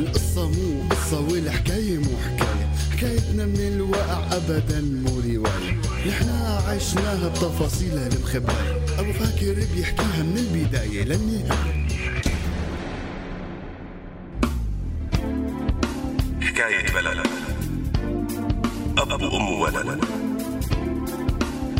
القصة مو قصة والحكاية مو حكاية. حكايتنا من الواقع أبدا مو رواية. نحنا عشناها بتفاصيلها المخبأة أبو فاكر بيحكيها من البداية للنهاية. حكاية بلد. أب وأم وولد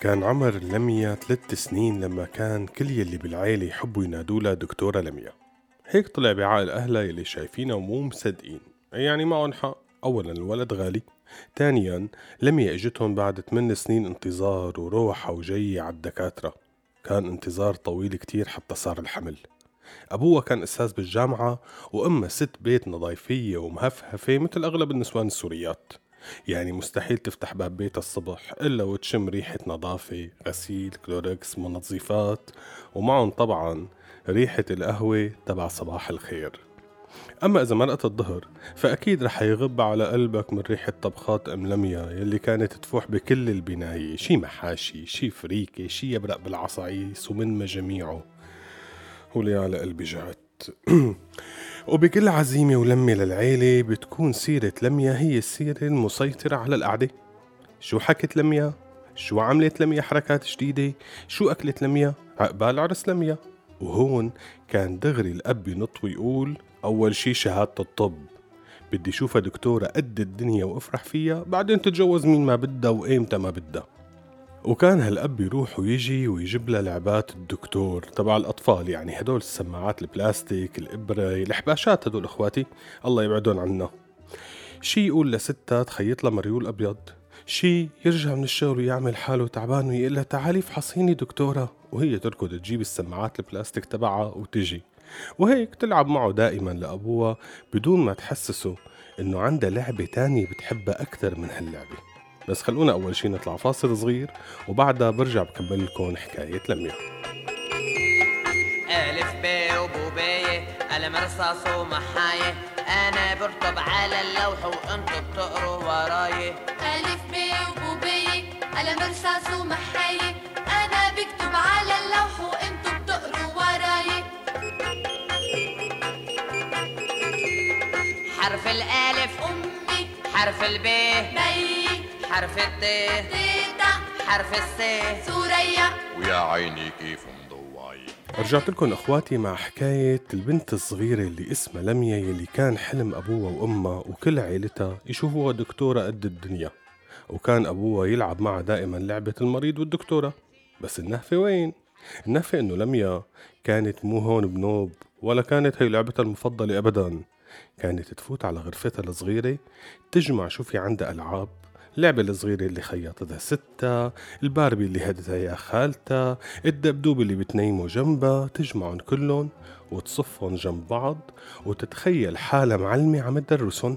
كان عمر لميا ثلاث سنين لما كان كل يلي بالعيلة يحبوا ينادولها دكتورة لميا. هيك طلع بعقل أهلها يلي شايفينها ومو مصدقين. يعني معهم حق. أولا الولد غالي. ثانيا لميا إجتهم بعد 8 سنين انتظار وروحة وجاية على الدكاترة. كان انتظار طويل كتير حتى صار الحمل. أبوها كان أستاذ بالجامعة وأمها ست بيت نظيفية ومهفهفة مثل أغلب النسوان السوريات. يعني مستحيل تفتح باب بيتها الصبح إلا وتشم ريحة نظافة غسيل كلوركس منظفات ومعهم طبعا ريحة القهوة تبع صباح الخير. أما إذا مرقت الظهر فأكيد رح يغب على قلبك من ريحة طبخات أم لميا يلي كانت تفوح بكل البناية شي محاشي شي فريكة شي يبرق بالعصايص ومن مجاميعه ولي على قلبي جعت. وبكل عزيمة ولمة للعيلة بتكون سيرة لميا هي السيرة المسيطرة على القعدة شو حكت لميا؟ شو عملت لميا حركات جديدة؟ شو أكلت لميا؟ عقبال عرس لميا وهون كان دغري الأب ينط ويقول أول شي شهادة الطب بدي شوفها دكتورة قد الدنيا وأفرح فيها بعدين تتجوز مين ما بدها وإيمتى ما بدها وكان هالأب يروح ويجي ويجيب لها لعبات الدكتور تبع الأطفال يعني هدول السماعات البلاستيك الإبرة الحباشات هدول إخواتي الله يبعدون عنا. شي يقول لستها تخيط لها مريول أبيض. شي يرجع من الشغل ويعمل حاله تعبان ويقول لها تعالي فحصيني دكتورة. وهي تركض تجيب السماعات البلاستيك تبعها وتجي. وهيك تلعب معه دائما لأبوها بدون ما تحسسه إنه عندها لعبة تانية بتحبها أكثر من هاللعبة. بس خلونا أول شي نطلع فاصل صغير وبعدها برجع بكمل لكم حكاية لميا. ألف ب وبوباية قلم رصاص ومحاية. أنا برطب على اللوح وأنتوا بتقروا وراي ألف ب وبوبية قلم رصاص ومحاية. أنا بكتب على اللوح وأنتوا بتقروا وراي حرف الألف أمي. حرف الب بي. حرف الت تيتا حرف الس سوريا. ويا عيني كيف مضواي رجعت لكم أخواتي مع حكاية البنت الصغيرة اللي اسمها لميا يلي كان حلم أبوها وأمها وكل عيلتها يشوفوها دكتورة قد الدنيا. وكان أبوها يلعب معها دائما لعبة المريض والدكتورة. بس النهفة وين؟ النهفة إنه لميا كانت مو هون بنوب ولا كانت هي لعبتها المفضلة ابدا. كانت تفوت على غرفتها الصغيرة تجمع شو في عندها ألعاب اللعبة الصغيرة اللي خيطتها ستة الباربي اللي هدتها يا خالتها الدبدوب اللي بتنيمه جنبها تجمعهم كلهم وتصفهم جنب بعض وتتخيل حالها معلمة عم تدرسهم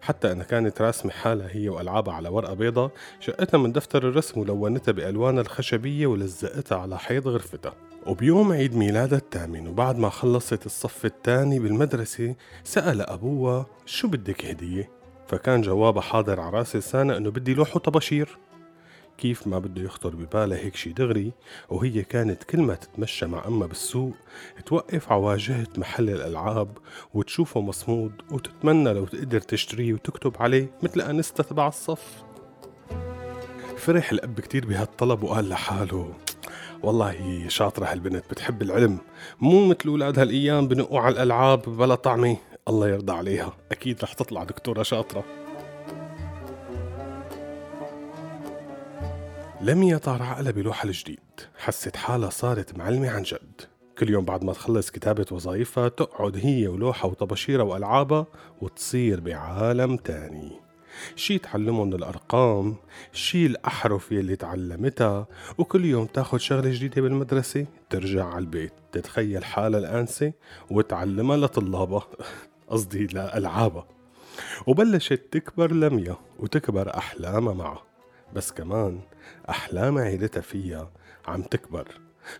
حتى أنا كانت راسمة حالها هي وألعابها على ورقة بيضة شقتها من دفتر الرسم ولونتها بألوانها الخشبية ولزقتها على حيط غرفتها وبيوم عيد ميلادها الثامن وبعد ما خلصت الصف الثاني بالمدرسة سأل أبوها شو بدك هدية؟ فكان جوابها حاضر على رأس لسانها إنه بدي لوح وطباشير. كيف ما بده يخطر ببالها هيك شي دغري وهي كانت كل ما تتمشى مع أمها بالسوق توقف على واجهة محل الألعاب وتشوفه مصمود وتتمنى لو تقدر تشتريه وتكتب عليه مثل أنستا تبع الصف. فرح الأب كتير بهالطلب وقال لحاله والله شاطرة هالبنت بتحب العلم مو مثل أولاد هالأيام بنقوا على الألعاب بلا طعمة. الله يرضى عليها. أكيد رح تطلع دكتورة شاطرة. لميا طار عقلها بلوحها الجديد. حست حالها صارت معلمة عن جد. كل يوم بعد ما تخلص كتابة وظائفها تقعد هي ولوحة وطباشيرة وألعابها وتصير بعالم تاني. شي تعلمه من الأرقام شي الأحرف يلي تعلمتها وكل يوم تاخد شغلة جديدة بالمدرسة ترجع على البيت تتخيل حالها الآنسة وتعلمها لطلابها. قصدي لألعابها وبلشت تكبر لميا وتكبر أحلامها معها بس كمان أحلام عيلتها فيها عم تكبر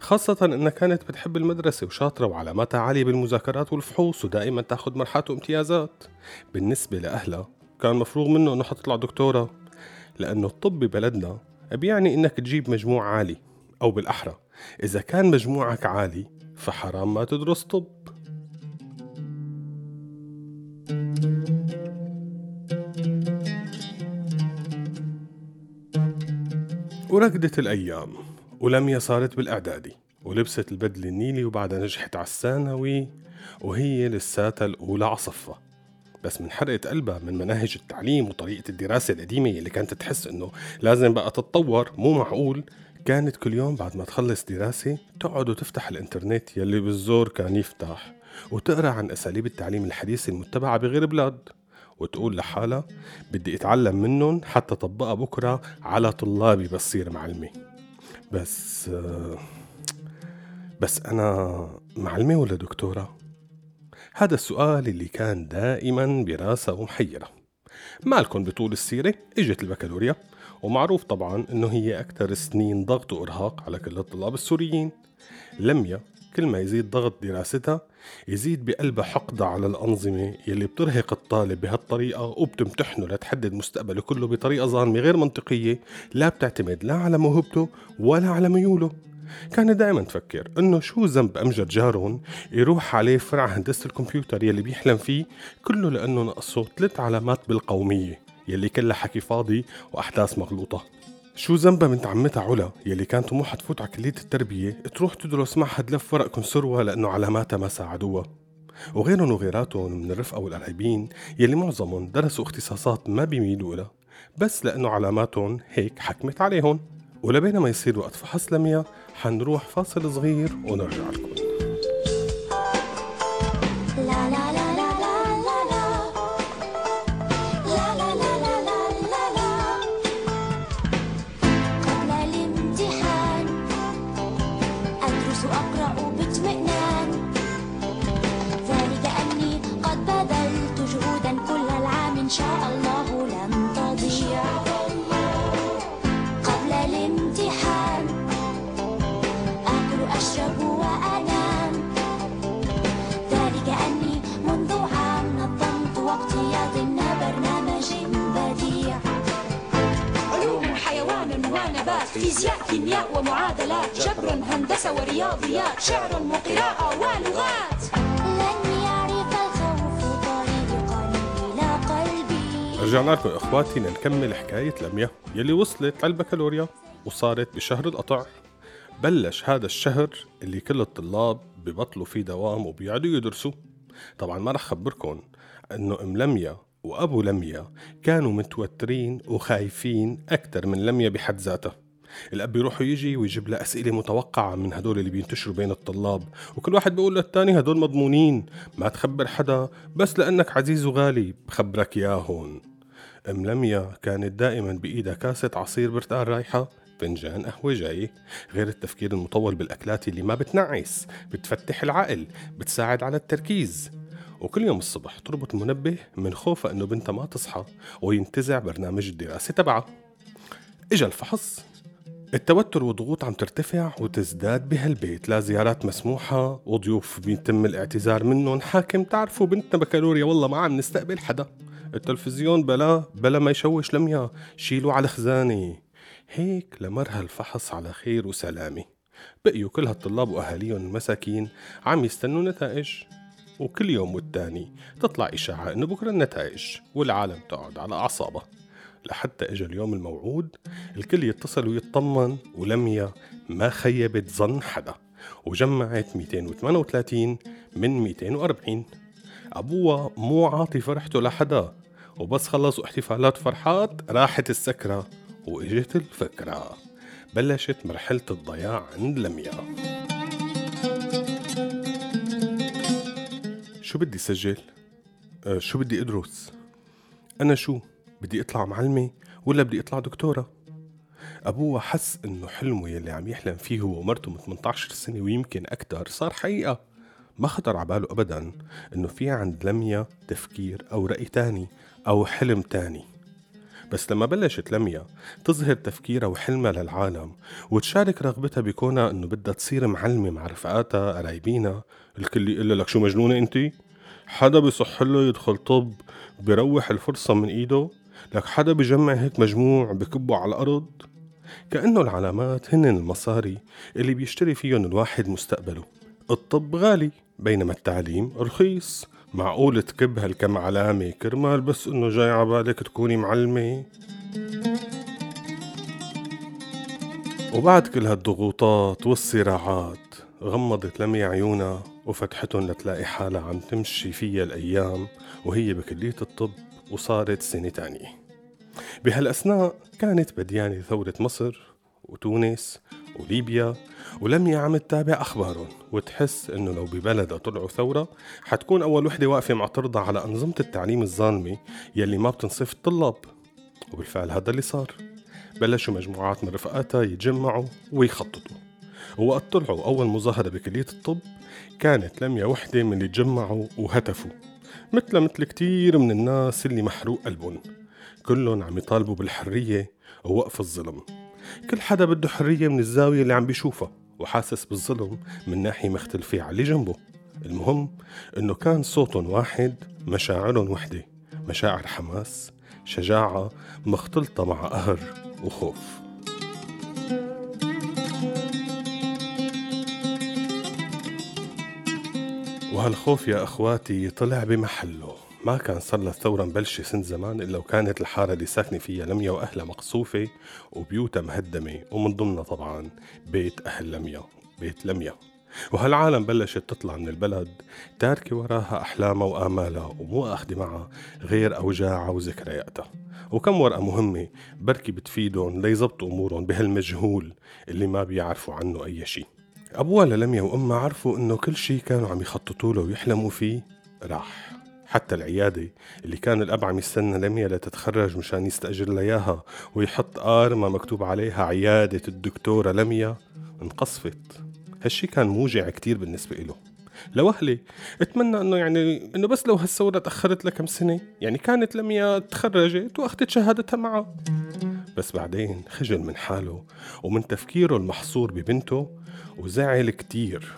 خاصة إنها كانت بتحب المدرسة وشاطرة وعلاماتها عالية بالمذاكرات والفحوص ودائما تاخد مرحات وامتيازات. بالنسبة لأهلها كان مفروغ منه إنه حتطلع دكتورة لأنه الطب ببلدنا بيعني إنك تجيب مجموع عالي أو بالأحرى. إذا كان مجموعك عالي فحرام ما تدرس طب. وركضت الأيام ولميا صارت بالإعدادي ولبست البدلة النيلي وبعدها نجحت على الثانوي وهي لساتها الأولى صفها. بس من حرقة قلبها من مناهج التعليم وطريقة الدراسة القديمة اللي كانت تحس إنه لازم بقى تتطور مو معقول. كانت كل يوم بعد ما تخلص دراسة تقعد وتفتح الإنترنت يلي بالزور كان يفتح وتقرأ عن أساليب التعليم الحديثة المتبعة بغير بلاد. وتقول لحالها بدي أتعلم منهم حتى طبقها بكرة على طلابي بصير معلمة بس بس أنا معلمة ولا دكتورة؟ هذا السؤال اللي كان دائما براسها ومحيرة مالكم بطول السيرة؟ إجت البكالوريا. ومعروف طبعا إنه هي أكثر سنين ضغط وإرهاق على كل الطلاب السوريين. لميا كل ما يزيد ضغط دراستها يزيد بقلبها حقدها على الأنظمة يلي بترهق الطالب بهالطريقة وبتمتحنه لتحدد مستقبله كله بطريقة ظالمة غير منطقية لا بتعتمد لا على موهبته ولا على ميوله. كانت دائما تفكر إنه شو ذنب أمجد جارون يروح عليه فرع هندسة الكمبيوتر يلي بيحلم فيه كله لأنه نقصه ثلاث علامات بالقومية يلي كلها حكي فاضي وأحداث مغلوطة. شو ذنبها بنت عمتها علا يلي كان طموحها تفوت على كلية التربية تروح تدرس معها دلف ورق كنسروها لأنه علاماتها ما ساعدوها. وغيرهم وغيراتهم من الرفقة والقرايبين يلي معظمهم درسوا اختصاصات ما بيميلوا لها بس لأنه علاماتهم هيك حكمت عليهم. ولبين ما يصير وقت فحص لميا حنروح فاصل صغير ونرجع لكم. فيزياء كيمياء ومعادلات جبر هندسة ورياضيات شعر وقراءة ولغات. لن يعرف الخوف طريقا إلى قلبي. رجعنا لكم إخواتي لنكمل حكاية لميا يلي وصلت على البكالوريا وصارت بشهر القطع بلش هذا الشهر اللي كل الطلاب ببطلوا فيه دوام وبيقعدوا يدرسوا. طبعا ما رح خبركم إنه أم لميا وأبو لميا كانوا متوترين وخايفين أكثر من لميا بحد ذاتها. الأب بيروح ويجي ويجيب لها أسئلة متوقعة من هدول اللي بينتشروا بين الطلاب. وكل واحد بيقول للتاني هدول مضمونين ما تخبر حدا بس لأنك عزيز وغالي بخبرك ياهن أم لميا كانت دائما بإيدها كاسه عصير برتقال رايحة فنجان قهوة جاي. غير التفكير المطول بالأكلات اللي ما بتنعس بتفتح العقل بتساعد على التركيز. وكل يوم الصبح تربط المنبه من خوفها إنه بنتها ما تصحى وينتزع برنامج الدراسة تبعها إجا الفحص. التوتر والضغوط عم ترتفع وتزداد بهالبيت. لا زيارات مسموحة وضيوف بيتم الاعتذار منهم. حاكم تعرفوا بنتنا بكالوريا والله ما عم نستقبل حدا. التلفزيون بلا بلا ما يشوش لميا. شيلوا على خزانة هيك لمرها الفحص على خير وسلامة. بقيوا كل هالطلاب وأهاليهم المساكين عم يستنوا نتائج وكل يوم والتاني تطلع إشاعة إنه بكرة النتائج والعالم تقعد على أعصابها. لحتى إجا اليوم الموعود الكل يتصل ويطمن ولميا ما خيبت ظن حدا وجمعت 238 من 240 أبوها مو عاطي فرحته لحدا وبس خلصوا احتفالات فرحات راحت السكرة وإجت الفكرة بلشت مرحلة الضياع عند لميا شو بدي سجل؟ أه شو بدي أدرس؟ أنا شو؟ بدي أطلع معلمة ولا بدي أطلع دكتورة؟ أبوها حس إنه حلمه يلي عم يحلم فيه هو ومرته من 18 سنة ويمكن أكتر صار حقيقة. ما خطر على باله أبدا إنه في عند لميا تفكير أو رأي تاني أو حلم تاني. بس لما بلشت لميا تظهر تفكيرها وحلمها للعالم وتشارك رغبتها بكونها إنه بدها تصير معلمة مع رفقاتها قرايبينها الكل يقول لك شو مجنونة انت؟ حدا بصح له يدخل طب بيروح الفرصة من إيده؟ لك حدا بجمع هيك مجموع بكبه على الأرض؟ كأنه العلامات هن المصاري اللي بيشتري فيهم الواحد مستقبله. الطب غالي بينما التعليم رخيص. معقول تكب هالكم علامة كرمال بس إنه جاي عبالك تكوني معلمة؟ وبعد كل هالضغوطات والصراعات غمضت لمي عيونها وفتحتهم لتلاقي حالها عم تمشي فيها الأيام وهي بكلية الطب. وصارت سنة تانية. بهالأثناء كانت بديانة ثورة مصر وتونس وليبيا ولميا عم تتابع أخبارهم وتحس إنه لو ببلدها طلعوا ثورة حتكون أول وحدة واقفة معترضة على أنظمة التعليم الظالمة يلي ما بتنصف الطلاب وبالفعل هذا اللي صار. بلشوا مجموعات من رفقاتها يتجمعوا ويخططوا. ووقت طلعوا أول مظاهرة بكلية الطب كانت لميا وحدة من اللي تجمعوا وهتفوا. مثل مثل كتير من الناس اللي محروق قلبهم. كلهم عم يطالبوا بالحرية ووقف الظلم. كل حدا بده حرية من الزاوية اللي عم بيشوفها وحاسس بالظلم من ناحية مختلفة على اللي جنبه. المهم إنه كان صوتهم واحد مشاعرهم وحدة. مشاعر حماس شجاعة مختلطة مع قهر وخوف. وهالخوف يا أخواتي طلع بمحله. ما كان صار لها الثورة مبلشة سن زمان إلا وكانت الحارة اللي ساكنة فيها لميا وأهلها مقصوفة وبيوتها مهدمة ومن ضمنها طبعا بيت أهل لميا بيت لميا. وهالعالم بلشت تطلع من البلد تاركة وراها أحلامها وآمالها ومو أخذ معها غير أوجاعها وذكرياتها. وكم ورقة مهمة بركي بتفيدهم ليزبطوا أمورهم بهالمجهول اللي ما بيعرفوا عنه أي شيء. أبوها للميا وأمها عرفوا إنه كل شيء كانوا عم يخططوا له ويحلموا فيه راح. حتى العيادة اللي كان الأب عم يستنى لميا لتتخرج مشان يستأجر لها إياها ويحط قارمة مكتوب عليها عيادة الدكتورة لميا انقصفت. هالشي كان موجع كتير بالنسبة إله. لوهلي أتمنى إنه يعني إنه بس لو هالثورة تأخرت لكم سنة يعني كانت لميا تخرجت واخدت شهادتها معه. بس بعدين خجل من حاله ومن تفكيره المحصور ببنته وزعل كتير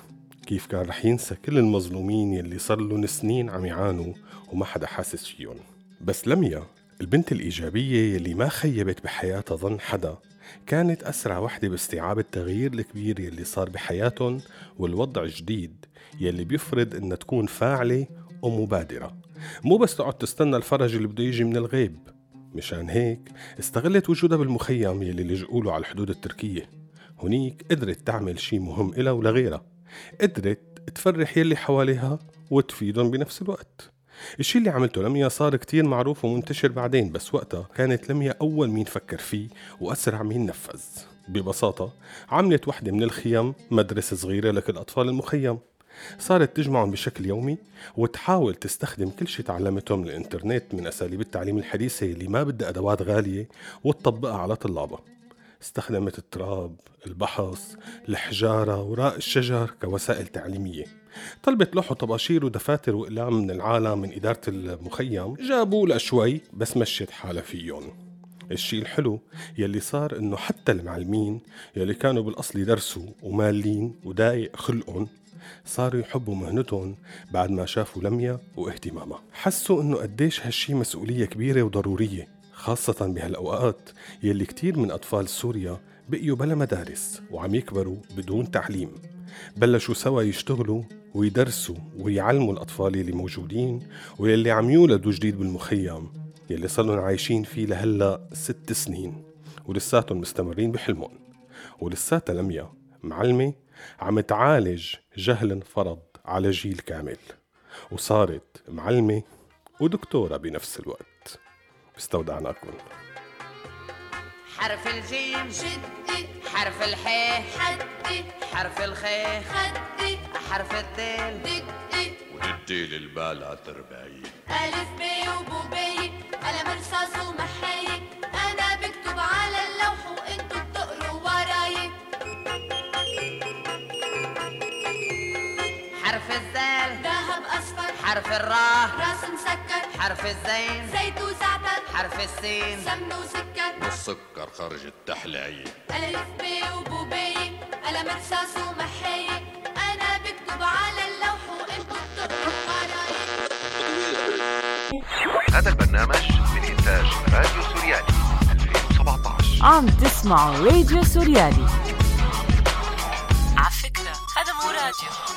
كيف كان رح ينسى كل المظلومين يلي صار لهم سنين عم يعانوا وما حدا حاسس فيهم. بس لميا البنت الإيجابية يلي ما خيبت بحياتها ظن حدا كانت أسرع وحدة باستيعاب التغيير الكبير يلي صار بحياتهم والوضع الجديد يلي بيفرض إنها تكون فاعلة ومبادرة. مو بس تقعد تستنى الفرج اللي بده يجي من الغيب. مشان هيك استغلت وجودها بالمخيم يلي لجؤوا على الحدود التركية. هنيك قدرت تعمل شي مهم إلها ولغيرها قدرت تفرح يلي حواليها وتفيدهم بنفس الوقت. الشي اللي عملته لميا صار كتير معروف ومنتشر بعدين بس وقتها كانت لميا أول مين فكر فيه وأسرع مين نفذ ببساطة عملت وحدة من الخيام مدرسة صغيرة لكل أطفال المخيم. صارت تجمعهم بشكل يومي وتحاول تستخدم كل شيء تعلمته من الإنترنت من أساليب التعليم الحديثة اللي ما بدها أدوات غالية وتطبقها على طلابها. استخدمت التراب، البحص، الحجارة، وراء الشجر كوسائل تعليمية. طلبت لوح وطباشير ودفاتر وأقلام من العالم من إدارة المخيم جابوا لها شوي بس مشيت حالها فيهم. الشيء الحلو يلي صار إنه حتى المعلمين يلي كانوا بالأصل يدرسوا ومالين ودايق خلقهم صاروا يحبوا مهنتهم بعد ما شافوا لميا واهتمامها. حسوا إنه قديش هالشي مسؤولية كبيرة وضرورية. خاصة بهالأوقات يلي كتير من أطفال سوريا بقيوا بلا مدارس وعم يكبروا بدون تعليم. بلشوا سوا يشتغلوا ويدرسوا ويعلموا الأطفال يلي موجودين ويلي عم يولدوا جديد بالمخيم يلي صاروا عايشين فيه لهلا ست سنين ولساتهم مستمرين بحلمهم ولساتها لميا معلمة عم تعالج جهل انفرض على جيل كامل. وصارت معلمة ودكتورة بنفس الوقت. استودعناكم حرف الجيم. شدي حرف الحاء. حدي حرف الخاء. خدي حرف الدال دقي وتدي للبالع ترباية ألف ب وبوبي قلم رصاص ومحاية حرف الراء. راس مسكر. حرف الزين. زيت وزعتر. حرف السين. سمن وسكر. والسكر خرج التحلية ألف ب وبوبي قلم رصاص ومحاية أنا بكتب على اللوح وانتوا بتقروا وراي هذا البرنامج من إنتاج راديو سوريالي 2017 عم تسمعوا راديو سوريالي. على فكرة هذا مو راديو.